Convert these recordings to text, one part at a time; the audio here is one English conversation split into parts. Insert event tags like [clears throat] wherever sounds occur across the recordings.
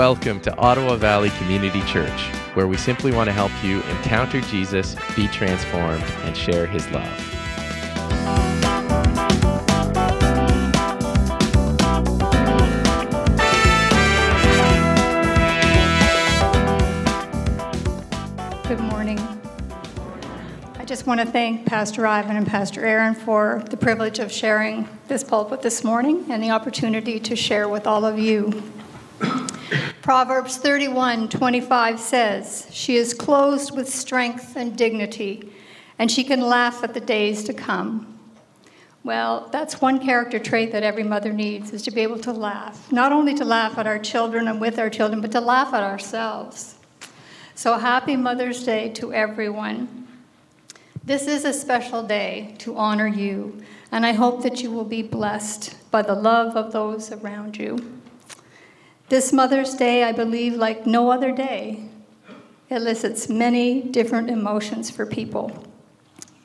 Welcome to Ottawa Valley Community Church, where we simply want to help you encounter Jesus, be transformed, and share his love. Good morning. I just want to thank Pastor Ivan and Pastor Aaron for the privilege of sharing this pulpit this morning and the opportunity to share with all of you. Proverbs 31 25 says, She is clothed with strength and dignity, and she can laugh at the days to come. Well, that's one character trait that every mother needs is to be able to laugh. Not only to laugh at our children and with our children, but to laugh at ourselves. So happy Mother's Day to everyone. This is a special day to honor you, and I hope that you will be blessed by the love of those around you. This Mother's Day, I believe, like no other day, elicits many different emotions for people.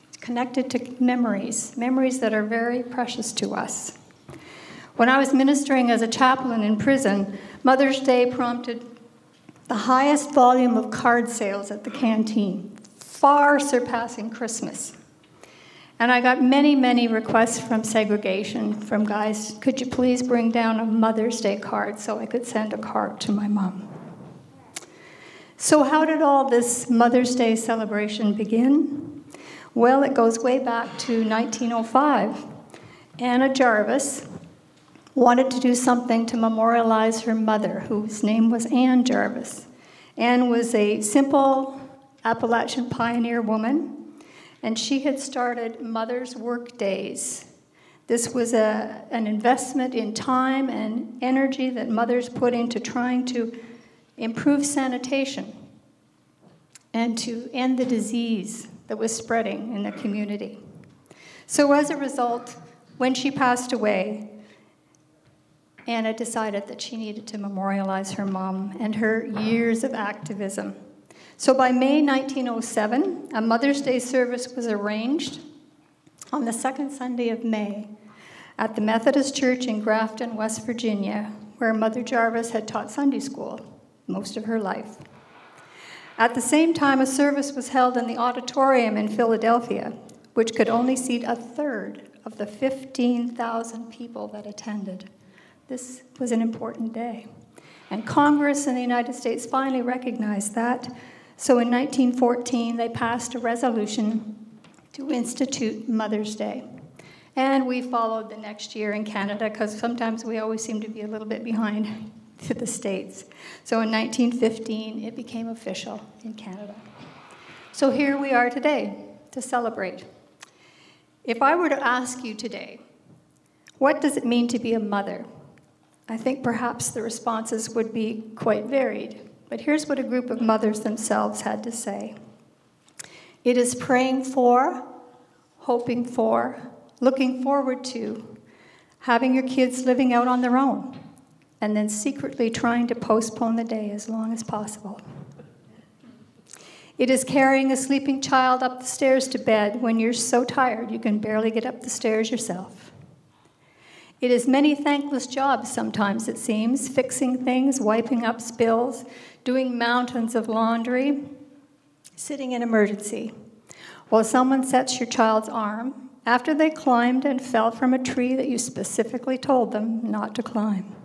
It's connected to memories, memories that are very precious to us. When I was ministering as a chaplain in prison, Mother's Day prompted the highest volume of card sales at the canteen, far surpassing Christmas. And I got many, many requests from segregation from guys, could you please bring down a Mother's Day card so I could send a card to my mom? So, how did all this Mother's Day celebration begin? Well, it goes way back to 1905. Anna Jarvis, wanted to do something to memorialize her mother, whose name was Ann Jarvis. Ann was a simple Appalachian pioneer woman, and she had started Mother's Work Days. This was a, an investment in time and energy that mothers put into trying to improve sanitation and to end the disease that was spreading in the community. So, as a result, when she passed away, Anna decided that she needed to memorialize her mom and her years of activism. So by May 1907, a Mother's Day service was arranged on the second Sunday of May at the Methodist Church in Grafton, West Virginia, where Mother Jarvis had taught Sunday school most of her life. At the same time, a service was held in the auditorium in Philadelphia, which could only seat a third of the 15,000 people that attended. This was an important day. And Congress in the United States finally recognized that. So in 1914, they passed a resolution to institute Mother's Day. And we followed the next year in Canada because sometimes we always seem to be a little bit behind [laughs] to the States. So in 1915, it became official in Canada. So here we are today to celebrate. If I were to ask you today, what does it mean to be a mother? I think perhaps the responses would be quite varied. But here's what a group of mothers themselves had to say It is praying for, hoping for, looking forward to, having your kids living out on their own, and then secretly trying to postpone the day as long as possible. It is carrying a sleeping child up the stairs to bed when you're so tired you can barely get up the stairs yourself. It is many thankless jobs sometimes, it seems fixing things, wiping up spills, doing mountains of laundry, sitting in emergency, while someone sets your child's arm after they climbed and fell from a tree that you specifically told them not to climb.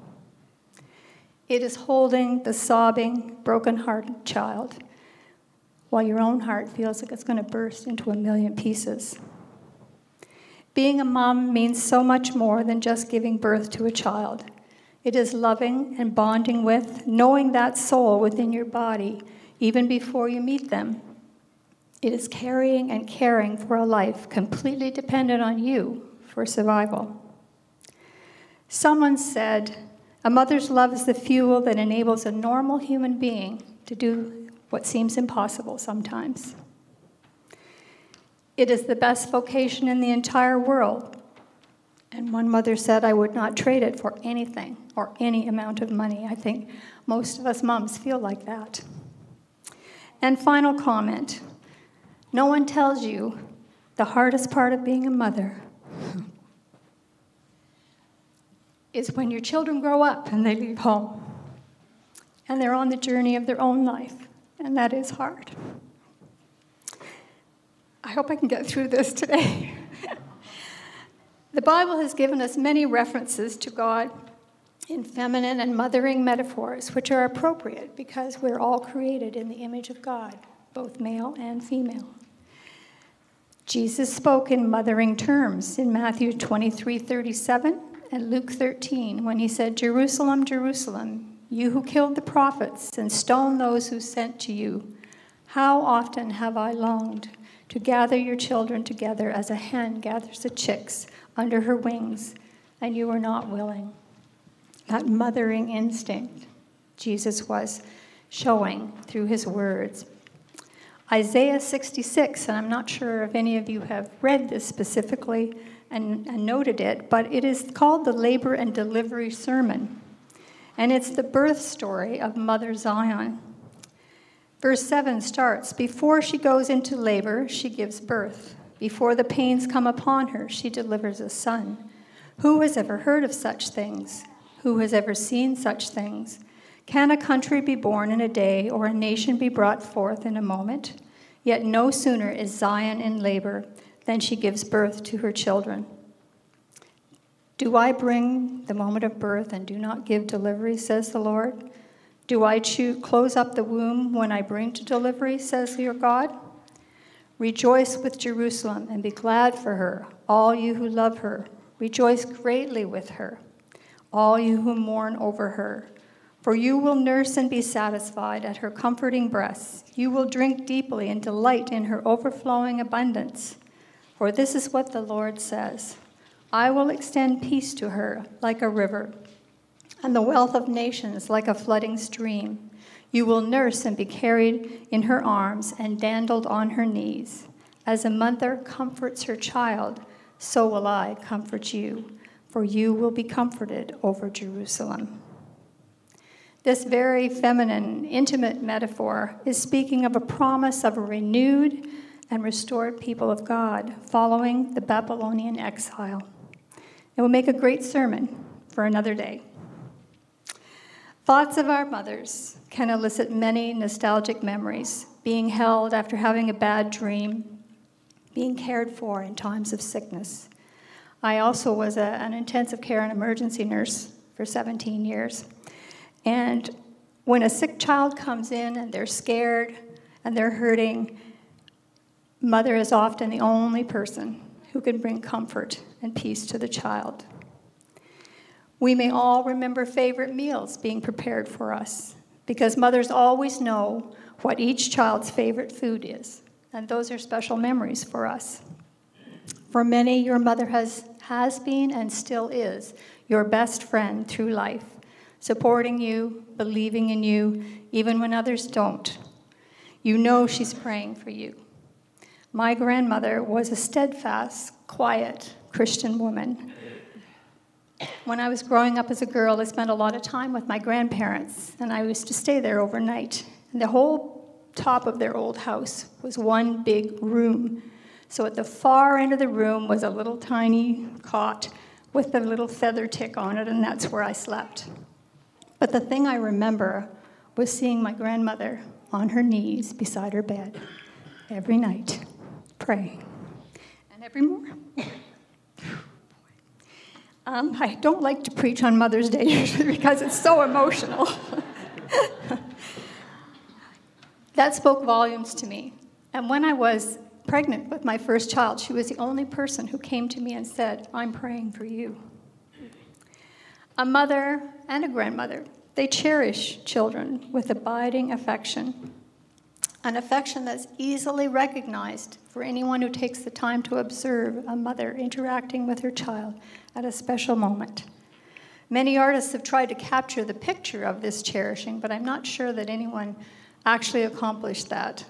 It is holding the sobbing, broken hearted child while your own heart feels like it's going to burst into a million pieces. Being a mom means so much more than just giving birth to a child. It is loving and bonding with, knowing that soul within your body even before you meet them. It is carrying and caring for a life completely dependent on you for survival. Someone said, A mother's love is the fuel that enables a normal human being to do what seems impossible sometimes. It is the best vocation in the entire world. And one mother said, I would not trade it for anything or any amount of money. I think most of us moms feel like that. And final comment no one tells you the hardest part of being a mother [laughs] is when your children grow up and they leave home. and they're on the journey of their own life, and that is hard. I hope I can get through this today. the Bible has given us many references to God in feminine and mothering metaphors, which are appropriate because we're all created in the image of God, both male and female. Jesus spoke in mothering terms in Matthew 23 37 and Luke 13 when he said, Jerusalem, Jerusalem, you who killed the prophets and stoned those who sent to you, how often have I longed to gather your children together as a hen gathers the chicks under her wings, and you were not willing that mothering instinct Jesus was showing through his words. Isaiah 66, and I'm not sure if any of you have read this specifically and, and, noted it, but it is called the Labor and Delivery Sermon. And it's the birth story of Mother Zion. Verse 7 starts Before she goes into labor, she gives birth. Before the pains come upon her, she delivers a son. Who has ever heard of such things? Who has ever seen such things? Can a country be born in a day, or a nation be brought forth in a moment? Yet no sooner is Zion in labor than she gives birth to her children. Do I bring the moment of birth and do not give delivery, says the Lord? Do I close up the womb when I bring to delivery, says your God? Rejoice with Jerusalem and be glad for her, all you who love her. Rejoice greatly with her all you who mourn over her. For you will nurse and be satisfied at her comforting breasts. You will drink deeply and delight in her overflowing abundance. For this is what the Lord says I will extend peace to her like a river, and the wealth of nations like a flooding stream. You will nurse and be carried in her arms and dandled on her knees. As a mother comforts her child, so will I comfort you for you will be comforted over Jerusalem. This very feminine, intimate metaphor is speaking of a promise of a renewed and restored people of God following the Babylonian exile. It will make a great sermon for another day. Thoughts of our mothers can elicit many nostalgic memories being held after having a bad dream, being cared for in times of sickness, I also was a, an intensive care and emergency nurse for 17 years. And when a sick child comes in and they're scared and they're hurting, mother is often the only person who can bring comfort and peace to the child. We may all remember favorite meals being prepared for us because mothers always know what each child's favorite food is, and those are special memories for us. For many, your mother has has been and still is your best friend through life, supporting you, believing in you, even when others don't. You know she's praying for you. My grandmother was a steadfast, quiet Christian woman. When I was growing up as a girl, I spent a lot of time with my grandparents, and I used to stay there overnight. And the whole top of their old house was one big room so at the far end of the room was a little tiny cot with a little feather tick on it, and that's where I slept. But the thing I remember was seeing my grandmother on her knees beside her bed every night, praying. And every morning. [laughs] Um, I don't like to preach on Mother's Day usually [laughs] because it's so emotional. [laughs] that spoke volumes to me. And when I was pregnant with my first child, she was the only person who came to me and said, I'm praying for you. A mother and a grandmother, they cherish children with abiding affection, an affection that's easily recognized for anyone who takes the time to observe a mother interacting with her child at a special moment. Many artists have tried to capture the picture of this cherishing, but I'm not sure that anyone actually accomplished that.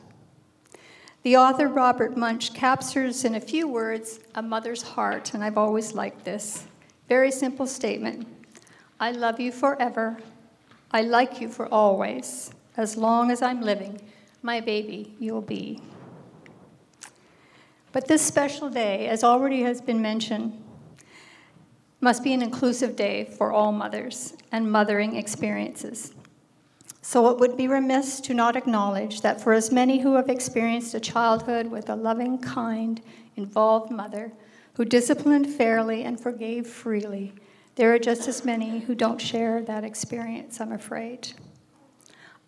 The author Robert Munsch captures in a few words a mother's heart, and I've always liked this. Very simple statement I love you forever. I like you for always. As long as I'm living, my baby you'll be. But this special day, as already has been mentioned, must be an inclusive day for all mothers and mothering experiences. So it would be remiss to not acknowledge that for as many who have experienced a childhood with a loving, kind, involved mother who disciplined fairly and forgave freely, there are just as many who don't share that experience, I'm afraid.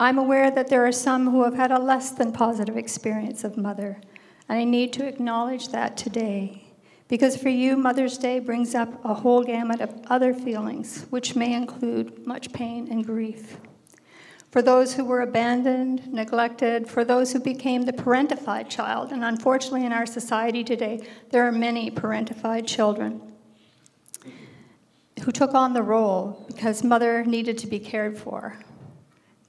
I'm aware that there are some who have had a less than positive experience of mother, and I need to acknowledge that today. Because for you, Mother's Day brings up a whole gamut of other feelings, which may include much pain and grief for those who were abandoned, neglected, for those who became the parentified child. And unfortunately, in our society today, there are many parentified children who took on the role because mother needed to be cared for.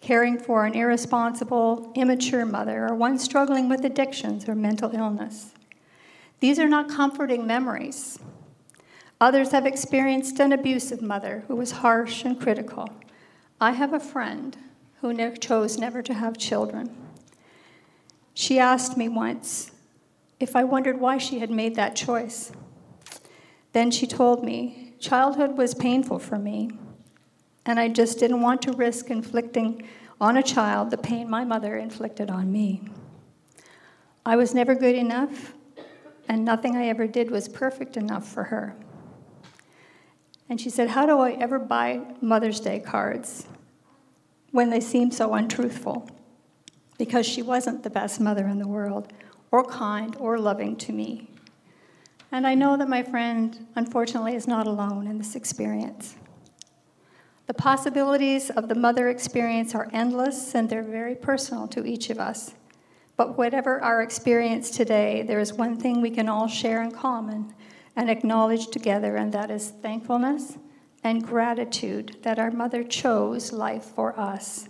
Caring for an irresponsible, immature mother, or one struggling with addictions or mental illness. These are not comforting memories. Others have experienced an abusive mother who was harsh and critical. I have a friend who ne- chose never to have children. She asked me once if I wondered why she had made that choice. Then she told me childhood was painful for me, and I just didn't want to risk inflicting on a child the pain my mother inflicted on me. I was never good enough, and nothing I ever did was perfect enough for her. And she said, How do I ever buy Mother's Day cards? when they seem so untruthful because she wasn't the best mother in the world, or kind, or loving to me. And I know that my friend, unfortunately, is not alone in this experience. The possibilities of the mother experience are endless and they're very personal to each of us. But whatever our experience today, there is one thing we can all share in common and acknowledge together, and that is thankfulness and gratitude that our mother chose life for us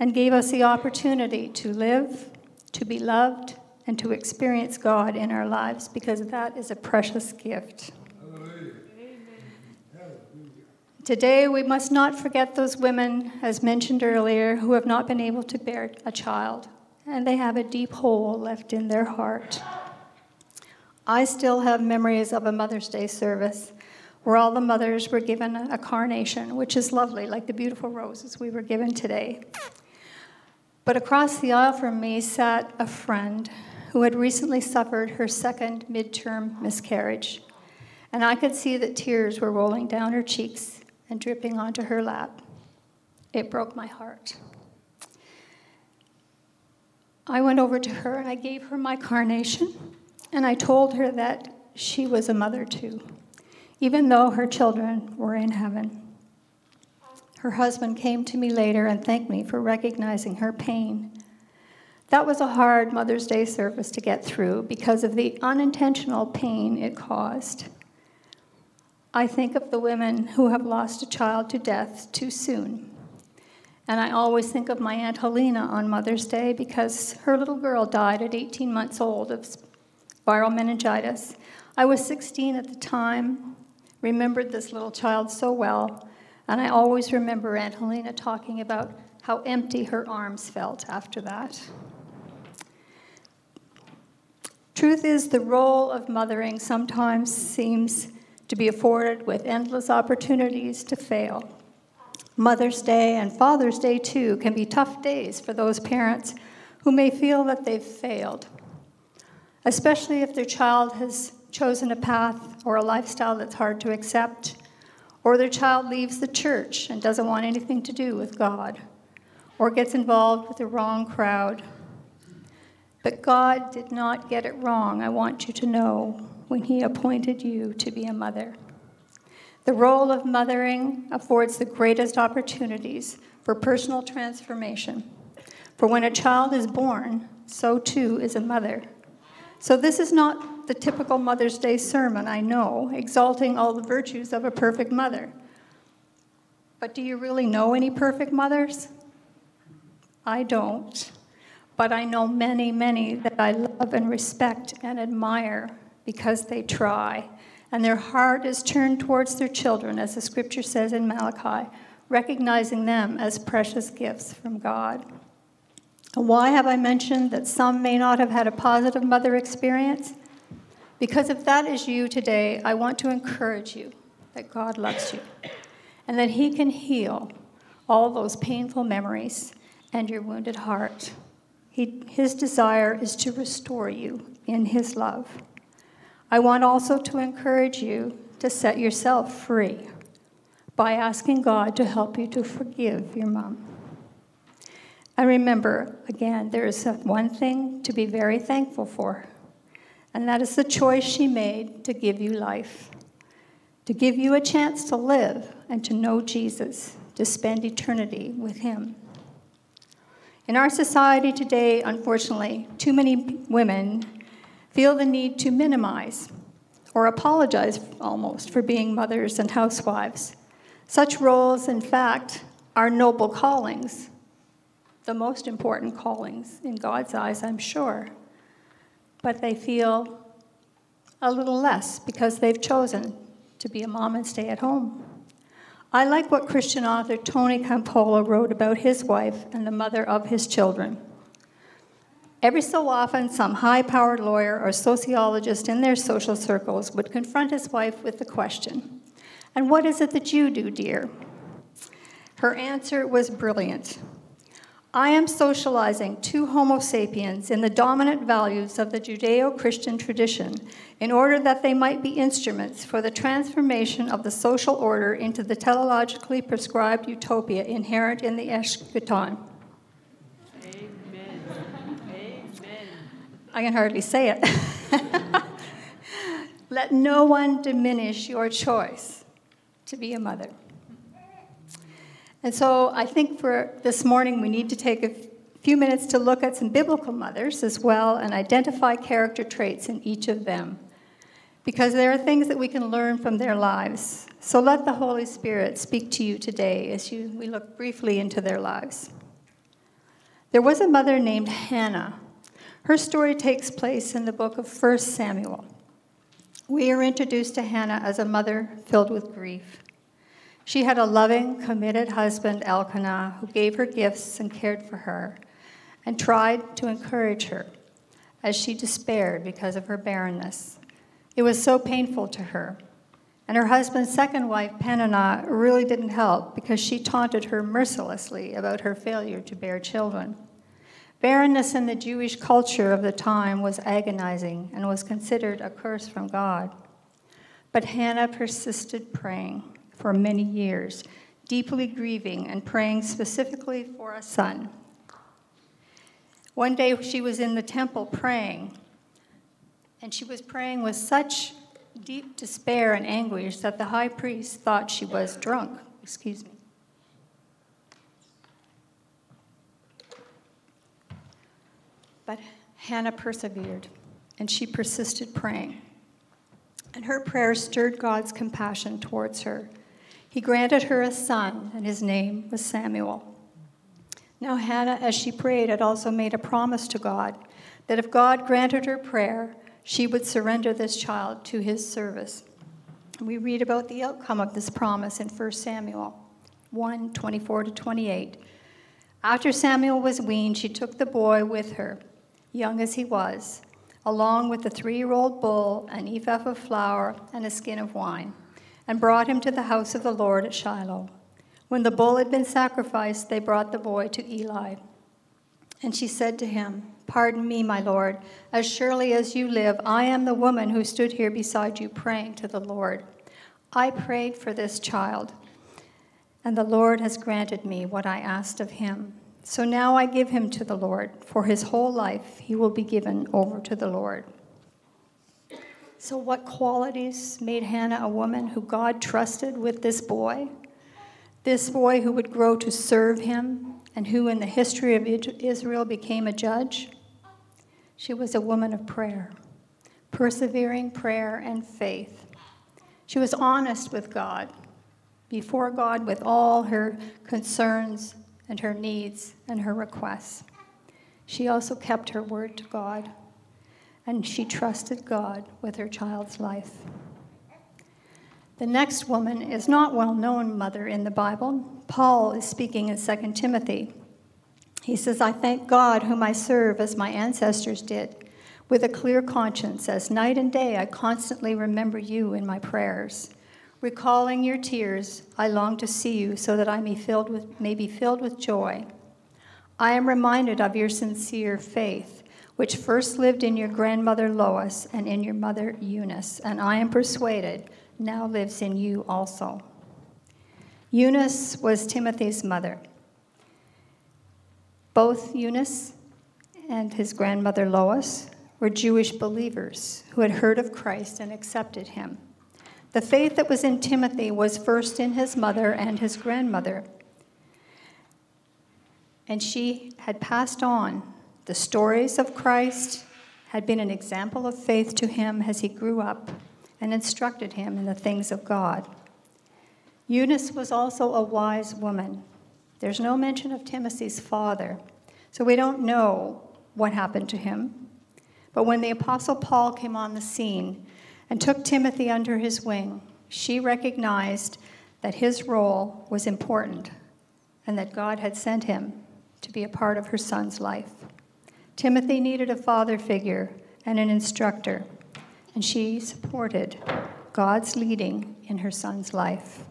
and gave us the opportunity to live, to be loved, and to experience God in our lives because that is a precious gift. Today, we must not forget those women, as mentioned earlier, who have not been able to bear a child, and they have a deep hole left in their heart. I still have memories of a Mother's Day service where all the mothers were given a carnation, which is lovely, like the beautiful roses we were given today. But across the aisle from me sat a friend who had recently suffered her second midterm miscarriage. And I could see that tears were rolling down her cheeks and dripping onto her lap. It broke my heart. I went over to her and I gave her my carnation, and I told her that she was a mother too even though her children were in heaven. Her husband came to me later and thanked me for recognizing her pain. That was a hard Mother's Day service to get through because of the unintentional pain it caused. I think of the women who have lost a child to death too soon. And I always think of my Aunt Helena on Mother's Day because her little girl died at 18 months old of viral meningitis. I was 16 at the time, remembered this little child so well, and I always remember Aunt Helena talking about how empty her arms felt after that. Truth is, the role of mothering sometimes seems to be afforded with endless opportunities to fail. Mother's Day and Father's Day, too, can be tough days for those parents who may feel that they've failed, especially if their child has chosen a path or a lifestyle that's hard to accept, or their child leaves the church and doesn't want anything to do with God, or gets involved with the wrong crowd. But God did not get it wrong, I want you to know, when He appointed you to be a mother. The role of mothering affords the greatest opportunities for personal transformation. For when a child is born, so too is a mother. So, this is not the typical Mother's Day sermon, I know, exalting all the virtues of a perfect mother. But do you really know any perfect mothers? I don't. But I know many, many that I love and respect and admire because they try. And their heart is turned towards their children, as the scripture says in Malachi, recognizing them as precious gifts from God. Why have I mentioned that some may not have had a positive mother experience? Because if that is you today, I want to encourage you that God loves you and that He can heal all those painful memories and your wounded heart. He, his desire is to restore you in His love. I want also to encourage you to set yourself free by asking God to help you to forgive your mom. And remember, again, there is one thing to be very thankful for, and that is the choice she made to give you life, to give you a chance to live and to know Jesus, to spend eternity with Him. In our society today, unfortunately, too many women feel the need to minimize or apologize almost for being mothers and housewives. Such roles, in fact, are noble callings the most important callings in God's eyes, I'm sure. But they feel a little less because they've chosen to be a mom and stay at home. I like what Christian author Tony Campolo wrote about his wife and the mother of his children. Every so often, some high powered lawyer or sociologist in their social circles would confront his wife with the question, And what is it that you do, dear? Her answer was brilliant. I am socializing two Homo sapiens in the dominant values of the Judeo Christian tradition in order that they might be instruments for the transformation of the social order into the teleologically prescribed utopia inherent in the eschaton. Amen. Amen. I can hardly say it. [laughs] Let no one diminish your choice to be a mother. And so I think for this morning we need to take a few minutes to look at some biblical mothers as well and identify character traits in each of them. Because there are things that we can learn from their lives. So let the Holy Spirit speak to you today as you, we look briefly into their lives. There was a mother named Hannah. Her story takes place in the book of 1 Samuel. We are introduced to Hannah as a mother filled with grief. She had a loving, committed husband, Elkanah, who gave her gifts and cared for her and tried to encourage her as she despaired because of her barrenness. It was so painful to her. And her husband's second wife, Peninnah, really didn't help because she taunted her mercilessly about her failure to bear children. Barrenness in the Jewish culture of the time was agonizing and was considered a curse from God. But Hannah persisted praying for many years, deeply grieving and praying specifically for a son. One day she was in the temple praying, and she was praying with such deep despair and anguish that the high priest thought she was drunk. Excuse me. But Hannah persevered, and she persisted praying. And her prayer stirred God's compassion towards her. He granted her a son, and his name was Samuel. Now, Hannah, as she prayed, had also made a promise to God that if God granted her prayer, she would surrender this child to his service. We read about the outcome of this promise in 1 Samuel 1 24 to 28. After Samuel was weaned, she took the boy with her, young as he was, along with the three year old bull, an ephah of flour, and a skin of wine and brought him to the house of the Lord at Shiloh. When the bull had been sacrificed, they brought the boy to Eli. And she said to him, Pardon me, my Lord, as surely as you live, I am the woman who stood here beside you praying to the Lord. I prayed for this child, and the Lord has granted me what I asked of him. So now I give him to the Lord. For his whole life he will be given over to the Lord. So, what qualities made Hannah a woman who God trusted with this boy? This boy who would grow to serve him and who, in the history of Israel, became a judge? She was a woman of prayer, persevering prayer and faith. She was honest with God, before God, with all her concerns and her needs and her requests. She also kept her word to God and she trusted God with her child's life. The next woman is not well known mother in the Bible. Paul is speaking in 2 Timothy. He says, I thank God whom I serve as my ancestors did, with a clear conscience, as night and day I constantly remember you in my prayers. Recalling your tears, I long to see you so that I may, filled with, may be filled with joy. I am reminded of your sincere faith, which first lived in your grandmother Lois and in your mother Eunice, and I am persuaded now lives in you also. Eunice was Timothy's mother. Both Eunice and his grandmother Lois were Jewish believers who had heard of Christ and accepted him. The faith that was in Timothy was first in his mother and his grandmother. And she had passed on the stories of Christ, had been an example of faith to him as he grew up, and instructed him in the things of God. Eunice was also a wise woman. There's no mention of Timothy's father, so we don't know what happened to him. But when the Apostle Paul came on the scene and took Timothy under his wing, she recognized that his role was important and that God had sent him to be a part of her son's life. Timothy needed a father figure and an instructor, and she supported God's leading in her son's life.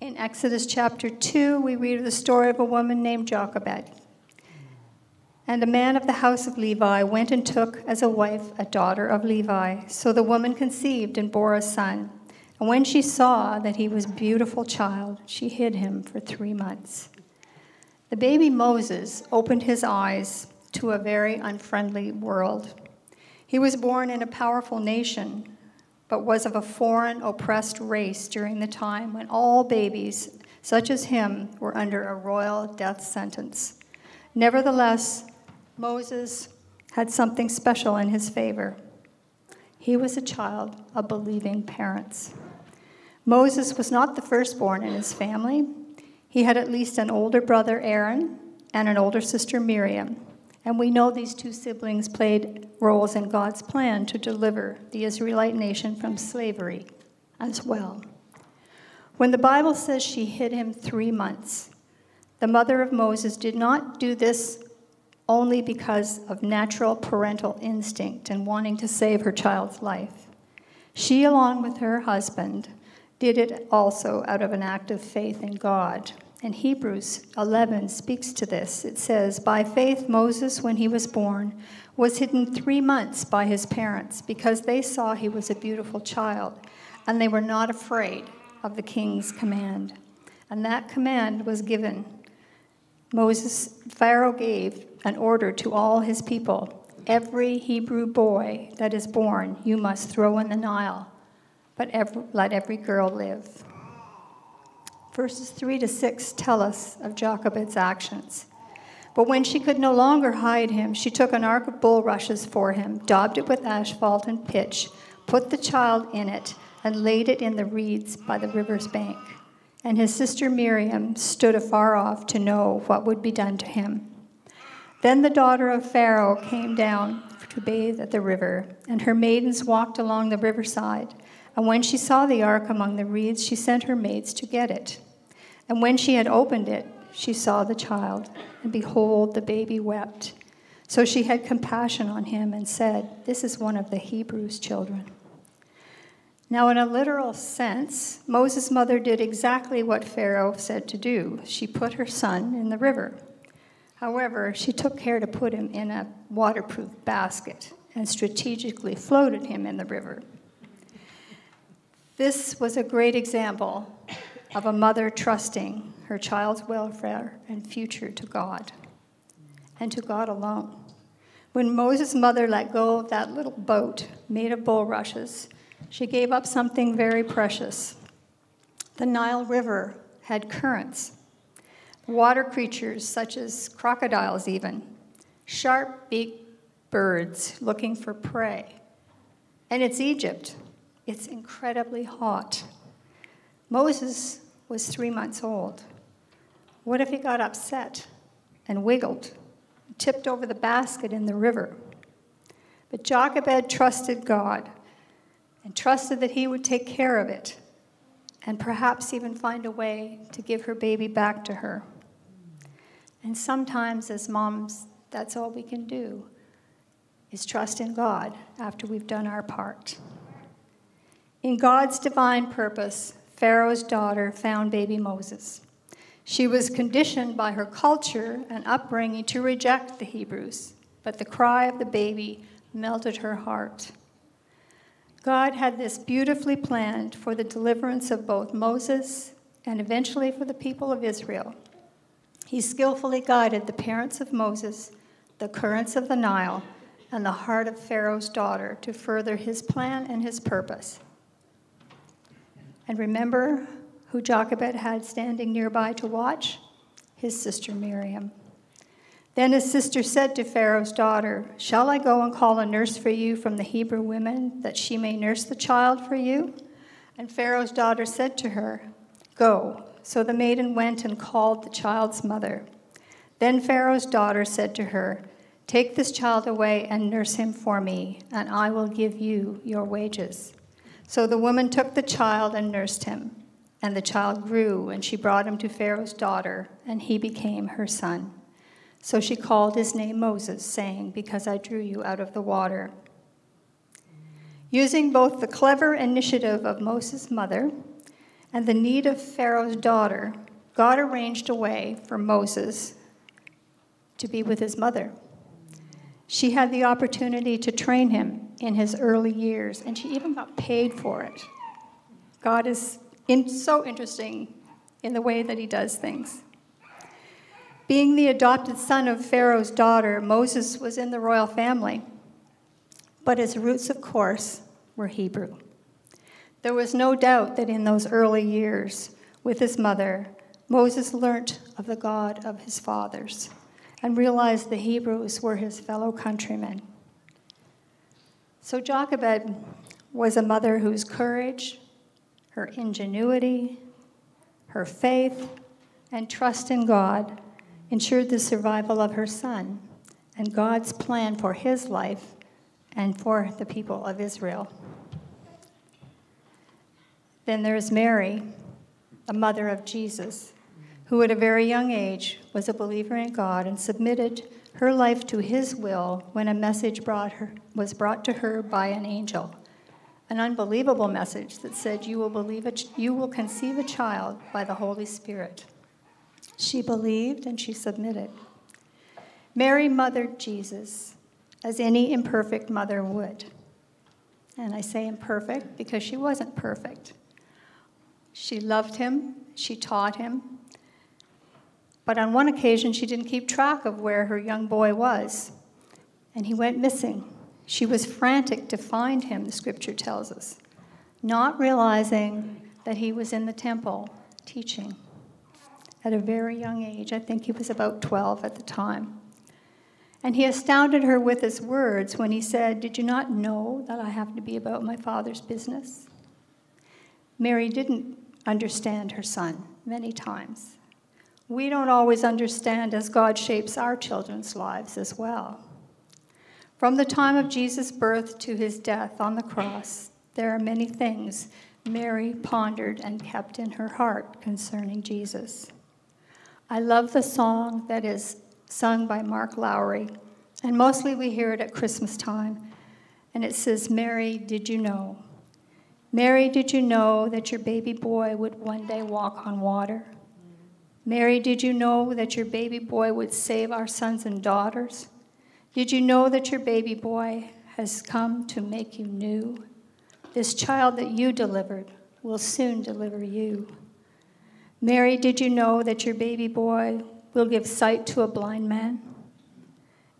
In Exodus chapter 2, we read of the story of a woman named Jochebed. And a man of the house of Levi went and took as a wife a daughter of Levi. So the woman conceived and bore a son. And when she saw that he was a beautiful child, she hid him for three months. The baby Moses opened his eyes to a very unfriendly world. He was born in a powerful nation, but was of a foreign, oppressed race during the time when all babies, such as him, were under a royal death sentence. Nevertheless, Moses had something special in his favor. He was a child of believing parents. Moses was not the firstborn in his family. He had at least an older brother, Aaron, and an older sister, Miriam. And we know these two siblings played roles in God's plan to deliver the Israelite nation from slavery as well. When the Bible says she hid him three months, the mother of Moses did not do this only because of natural parental instinct and wanting to save her child's life. She, along with her husband, did it also out of an act of faith in God. And Hebrews 11 speaks to this. It says, By faith, Moses, when he was born, was hidden three months by his parents because they saw he was a beautiful child, and they were not afraid of the king's command. And that command was given. Moses, Pharaoh gave an order to all his people Every Hebrew boy that is born you must throw in the Nile, but every, let every girl live. Verses 3 to 6 tell us of Jochebed's actions. But when she could no longer hide him, she took an ark of bulrushes for him, daubed it with asphalt and pitch, put the child in it, and laid it in the reeds by the river's bank. And his sister Miriam stood afar off to know what would be done to him. Then the daughter of Pharaoh came down to bathe at the river, and her maidens walked along the riverside. And when she saw the ark among the reeds, she sent her maids to get it. And when she had opened it, she saw the child, and behold, the baby wept. So she had compassion on him and said, This is one of the Hebrews' children. Now, in a literal sense, Moses' mother did exactly what Pharaoh said to do. She put her son in the river. However, she took care to put him in a waterproof basket and strategically floated him in the river. This was a great example of a mother trusting her child's welfare and future to God and to God alone. When Moses' mother let go of that little boat made of bulrushes, she gave up something very precious. The Nile River had currents water creatures such as crocodiles, even, sharp beaked birds looking for prey. And it's Egypt. It's incredibly hot. Moses was three months old. What if he got upset and wiggled, tipped over the basket in the river? But Jochebed trusted God and trusted that he would take care of it and perhaps even find a way to give her baby back to her. And sometimes, as moms, that's all we can do is trust in God after we've done our part. In God's divine purpose, Pharaoh's daughter found baby Moses. She was conditioned by her culture and upbringing to reject the Hebrews, but the cry of the baby melted her heart. God had this beautifully planned for the deliverance of both Moses and eventually for the people of Israel. He skillfully guided the parents of Moses, the currents of the Nile, and the heart of Pharaoh's daughter to further his plan and his purpose. And remember who Jochebed had standing nearby to watch? His sister Miriam. Then his sister said to Pharaoh's daughter, Shall I go and call a nurse for you from the Hebrew women, that she may nurse the child for you? And Pharaoh's daughter said to her, Go. So the maiden went and called the child's mother. Then Pharaoh's daughter said to her, Take this child away and nurse him for me, and I will give you your wages. So the woman took the child and nursed him. And the child grew, and she brought him to Pharaoh's daughter, and he became her son. So she called his name Moses, saying, Because I drew you out of the water. Using both the clever initiative of Moses' mother and the need of Pharaoh's daughter, God arranged a way for Moses to be with his mother. She had the opportunity to train him in his early years, and she even got paid for it. God is in, so interesting in the way that he does things. Being the adopted son of Pharaoh's daughter, Moses was in the royal family, but his roots, of course, were Hebrew. There was no doubt that in those early years with his mother, Moses learnt of the God of his fathers and realized the Hebrews were his fellow countrymen. So Jochebed was a mother whose courage, her ingenuity, her faith, and trust in God ensured the survival of her son and God's plan for his life and for the people of Israel. Then there's Mary, the mother of Jesus, who at a very young age was a believer in God and submitted her life to his will when a message brought her, was brought to her by an angel. An unbelievable message that said, You will, believe a, you will conceive a child by the Holy Spirit. She believed and she submitted. Mary mothered Jesus as any imperfect mother would. And I say imperfect because she wasn't perfect. She loved him, she taught him. But on one occasion, she didn't keep track of where her young boy was, and he went missing. She was frantic to find him, the scripture tells us, not realizing that he was in the temple teaching at a very young age. I think he was about 12 at the time. And he astounded her with his words when he said, Did you not know that I have to be about my father's business? Mary didn't understand her son many times. We don't always understand as God shapes our children's lives as well. From the time of Jesus' birth to his death on the cross, there are many things Mary pondered and kept in her heart concerning Jesus. I love the song that is sung by Mark Lowry, and mostly we hear it at Christmas time. And it says, Mary, did you know? Mary, did you know that your baby boy would one day walk on water? Mary, did you know that your baby boy would save our sons and daughters? Did you know that your baby boy has come to make you new? This child that you delivered will soon deliver you. Mary, did you know that your baby boy will give sight to a blind man?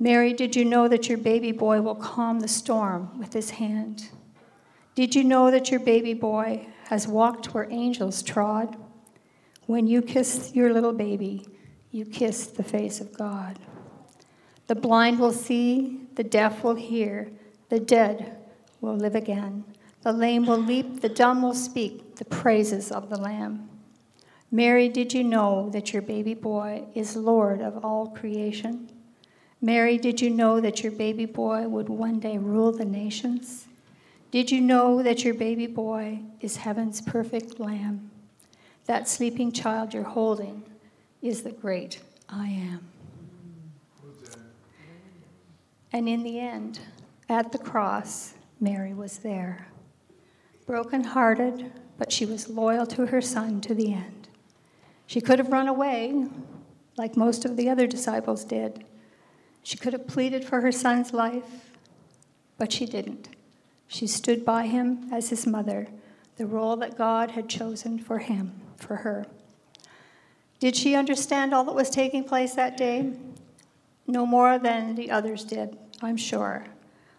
Mary, did you know that your baby boy will calm the storm with his hand? Did you know that your baby boy has walked where angels trod? When you kiss your little baby, you kiss the face of God. The blind will see, the deaf will hear, the dead will live again. The lame will leap, the dumb will speak the praises of the Lamb. Mary, did you know that your baby boy is Lord of all creation? Mary, did you know that your baby boy would one day rule the nations? Did you know that your baby boy is heaven's perfect lamb? That sleeping child you're holding is the great I am. And in the end, at the cross, Mary was there. Broken hearted, but she was loyal to her son to the end. She could have run away, like most of the other disciples did. She could have pleaded for her son's life, but she didn't. She stood by him as his mother, the role that God had chosen for him, for her. Did she understand all that was taking place that day? No more than the others did, I'm sure.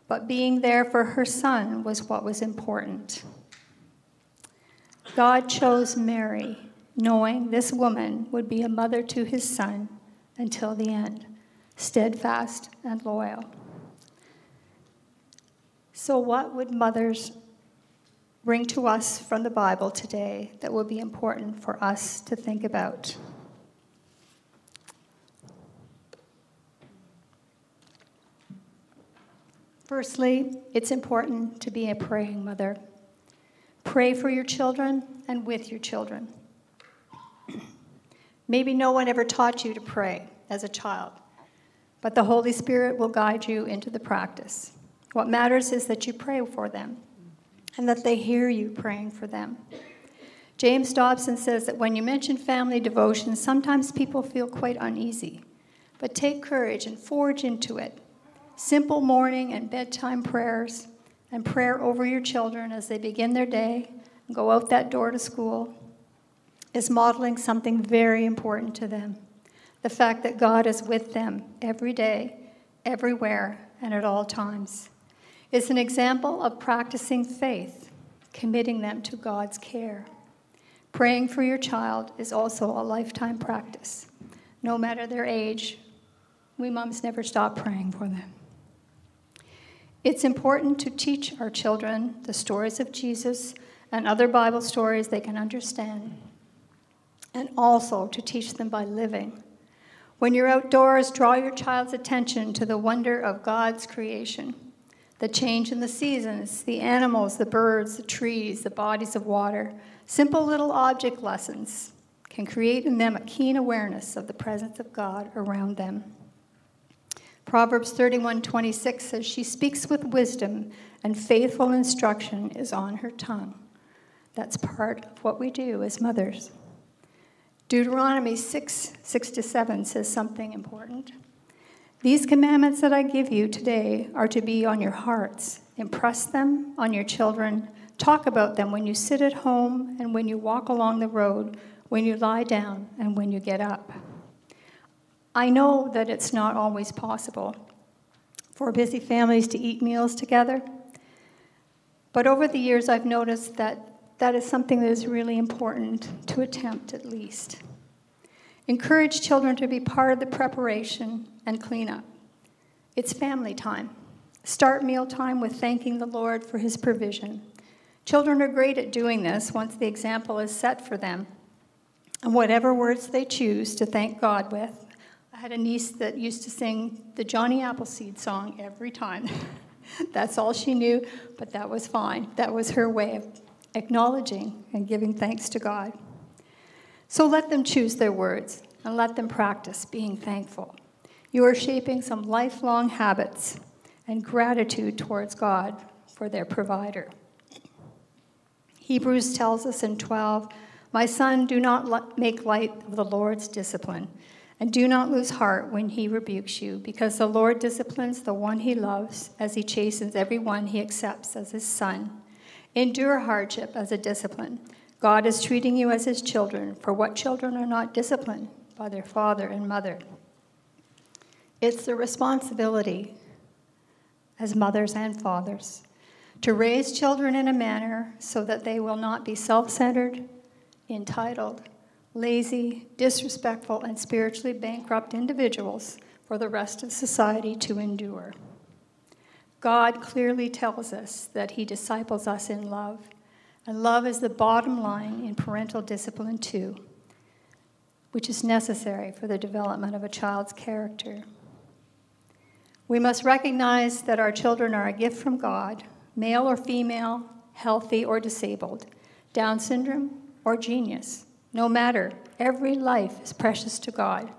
But being there for her son was what was important. God chose Mary, knowing this woman would be a mother to his son until the end, steadfast and loyal. So, what would mothers bring to us from the Bible today that would be important for us to think about? Firstly, it's important to be a praying mother. Pray for your children and with your children. [clears throat] Maybe no one ever taught you to pray as a child, but the Holy Spirit will guide you into the practice. What matters is that you pray for them and that they hear you praying for them. James Dobson says that when you mention family devotion, sometimes people feel quite uneasy. But take courage and forge into it. Simple morning and bedtime prayers and prayer over your children as they begin their day and go out that door to school is modeling something very important to them the fact that God is with them every day, everywhere, and at all times. It's an example of practicing faith, committing them to God's care. Praying for your child is also a lifetime practice. No matter their age, we moms never stop praying for them. It's important to teach our children the stories of Jesus and other Bible stories they can understand, and also to teach them by living. When you're outdoors, draw your child's attention to the wonder of God's creation the change in the seasons, the animals, the birds, the trees, the bodies of water. Simple little object lessons can create in them a keen awareness of the presence of God around them. Proverbs 31:26 says she speaks with wisdom and faithful instruction is on her tongue. That's part of what we do as mothers. Deuteronomy 6, 6 to 7 says something important. These commandments that I give you today are to be on your hearts. Impress them on your children. Talk about them when you sit at home and when you walk along the road, when you lie down and when you get up. I know that it's not always possible for busy families to eat meals together, but over the years I've noticed that that is something that is really important to attempt at least. Encourage children to be part of the preparation and cleanup. It's family time. Start mealtime with thanking the Lord for his provision. Children are great at doing this once the example is set for them. And whatever words they choose to thank God with, I had a niece that used to sing the Johnny Appleseed song every time. [laughs] That's all she knew, but that was fine. That was her way of acknowledging and giving thanks to God. So let them choose their words and let them practice being thankful. You are shaping some lifelong habits and gratitude towards God for their provider. Hebrews tells us in 12, My son, do not make light of the Lord's discipline and do not lose heart when he rebukes you, because the Lord disciplines the one he loves as he chastens every one he accepts as his son. Endure hardship as a discipline. God is treating you as his children, for what children are not disciplined by their father and mother? It's the responsibility as mothers and fathers to raise children in a manner so that they will not be self centered, entitled, lazy, disrespectful, and spiritually bankrupt individuals for the rest of society to endure. God clearly tells us that He disciples us in love, and love is the bottom line in parental discipline, too, which is necessary for the development of a child's character. We must recognize that our children are a gift from God, male or female, healthy or disabled, Down syndrome or genius. No matter, every life is precious to God.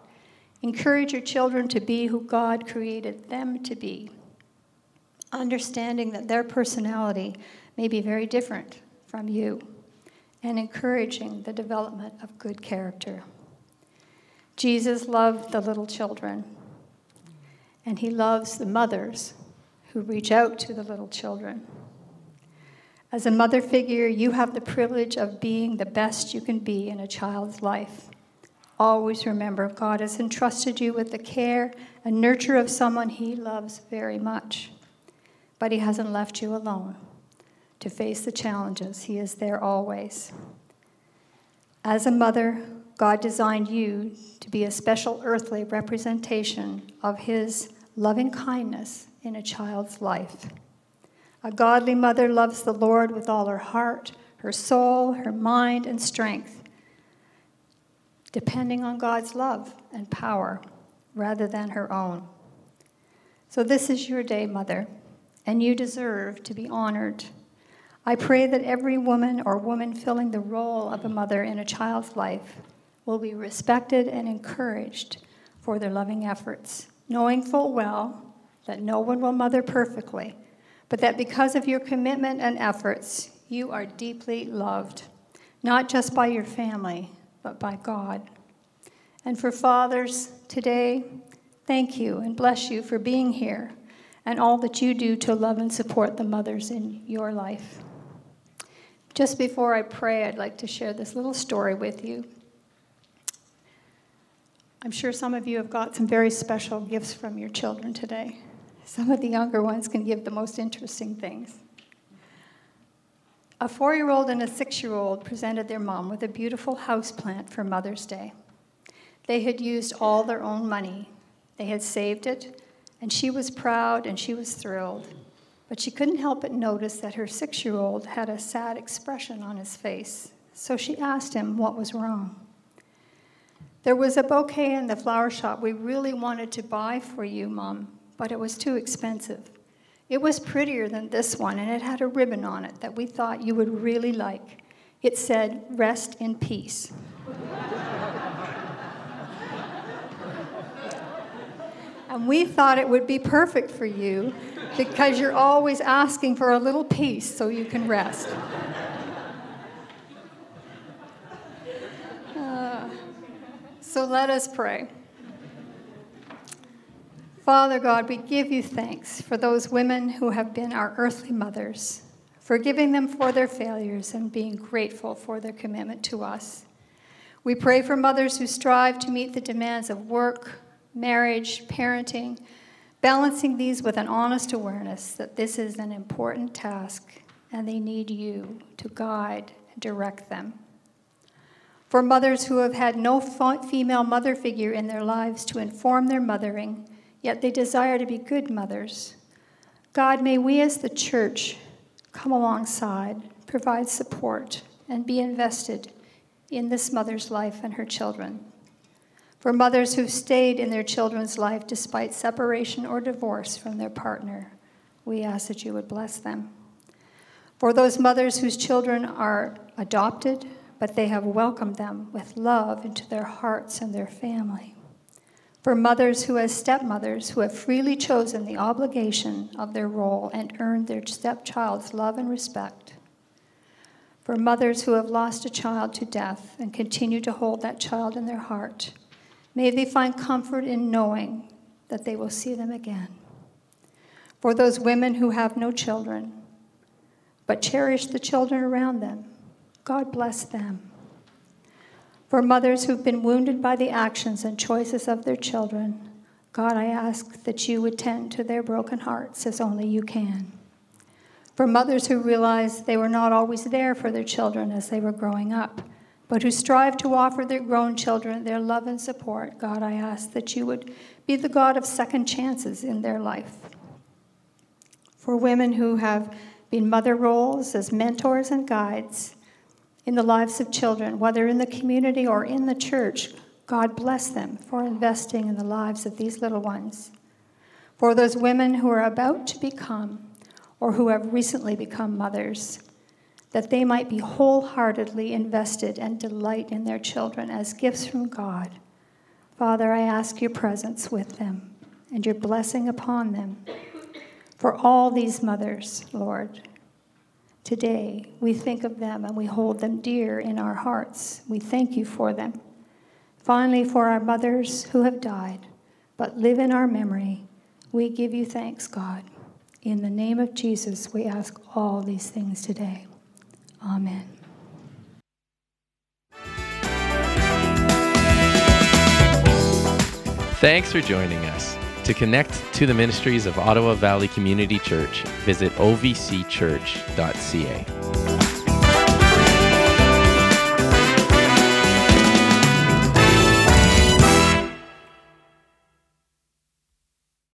Encourage your children to be who God created them to be, understanding that their personality may be very different from you, and encouraging the development of good character. Jesus loved the little children, and he loves the mothers who reach out to the little children. As a mother figure, you have the privilege of being the best you can be in a child's life. Always remember, God has entrusted you with the care and nurture of someone he loves very much. But he hasn't left you alone to face the challenges, he is there always. As a mother, God designed you to be a special earthly representation of His loving kindness in a child's life. A godly mother loves the Lord with all her heart, her soul, her mind, and strength, depending on God's love and power rather than her own. So, this is your day, mother, and you deserve to be honored. I pray that every woman or woman filling the role of a mother in a child's life will be respected and encouraged for their loving efforts, knowing full well that no one will mother perfectly, but that because of your commitment and efforts, you are deeply loved, not just by your family, but by God. And for fathers today, thank you and bless you for being here and all that you do to love and support the mothers in your life. Just before I pray, I'd like to share this little story with you. I'm sure some of you have got some very special gifts from your children today. Some of the younger ones can give the most interesting things. A four year old and a six year old presented their mom with a beautiful house plant for Mother's Day. They had used all their own money, they had saved it, and she was proud and she was thrilled. But she couldn't help but notice that her six year old had a sad expression on his face, so she asked him what was wrong. There was a bouquet in the flower shop we really wanted to buy for you, Mom, but it was too expensive. It was prettier than this one, and it had a ribbon on it that we thought you would really like. It said, Rest in peace. And we thought it would be perfect for you because you're always asking for a little peace so you can rest. Uh, so let us pray. Father God, we give you thanks for those women who have been our earthly mothers, forgiving them for their failures and being grateful for their commitment to us. We pray for mothers who strive to meet the demands of work, marriage, parenting, balancing these with an honest awareness that this is an important task and they need you to guide and direct them for mothers who have had no female mother figure in their lives to inform their mothering, yet they desire to be good mothers. God, may we as the church come alongside, provide support, and be invested in this mother's life and her children. For mothers who've stayed in their children's life despite separation or divorce from their partner, we ask that you would bless them. For those mothers whose children are adopted, but they have welcomed them with love into their hearts and their family. For mothers who, as stepmothers, who have freely chosen the obligation of their role and earned their stepchild's love and respect. For mothers who have lost a child to death and continue to hold that child in their heart, may they find comfort in knowing that they will see them again. For those women who have no children, but cherish the children around them, God bless them. For mothers who've been wounded by the actions and choices of their children, God, I ask that you would tend to their broken hearts as only you can. For mothers who realize they were not always there for their children as they were growing up, but who strive to offer their grown children their love and support, God, I ask that you would be the God of second chances in their life. For women who have been mother roles as mentors and guides, in the lives of children, whether in the community or in the church. God bless them for investing in the lives of these little ones. For those women who are about to become or who have recently become mothers, that they might be wholeheartedly invested and delight in their children as gifts from God. Father, I ask your presence with them and your blessing upon them. For all these mothers, Lord, Today, we think of them and we hold them dear in our hearts. We thank you for them. Finally, for our mothers who have died, but live in our memory, we give you thanks, God. In the name of Jesus, we ask all these things today. Amen. Thanks for joining us. To connect to the ministries of Ottawa Valley Community Church, visit ovcchurch.ca.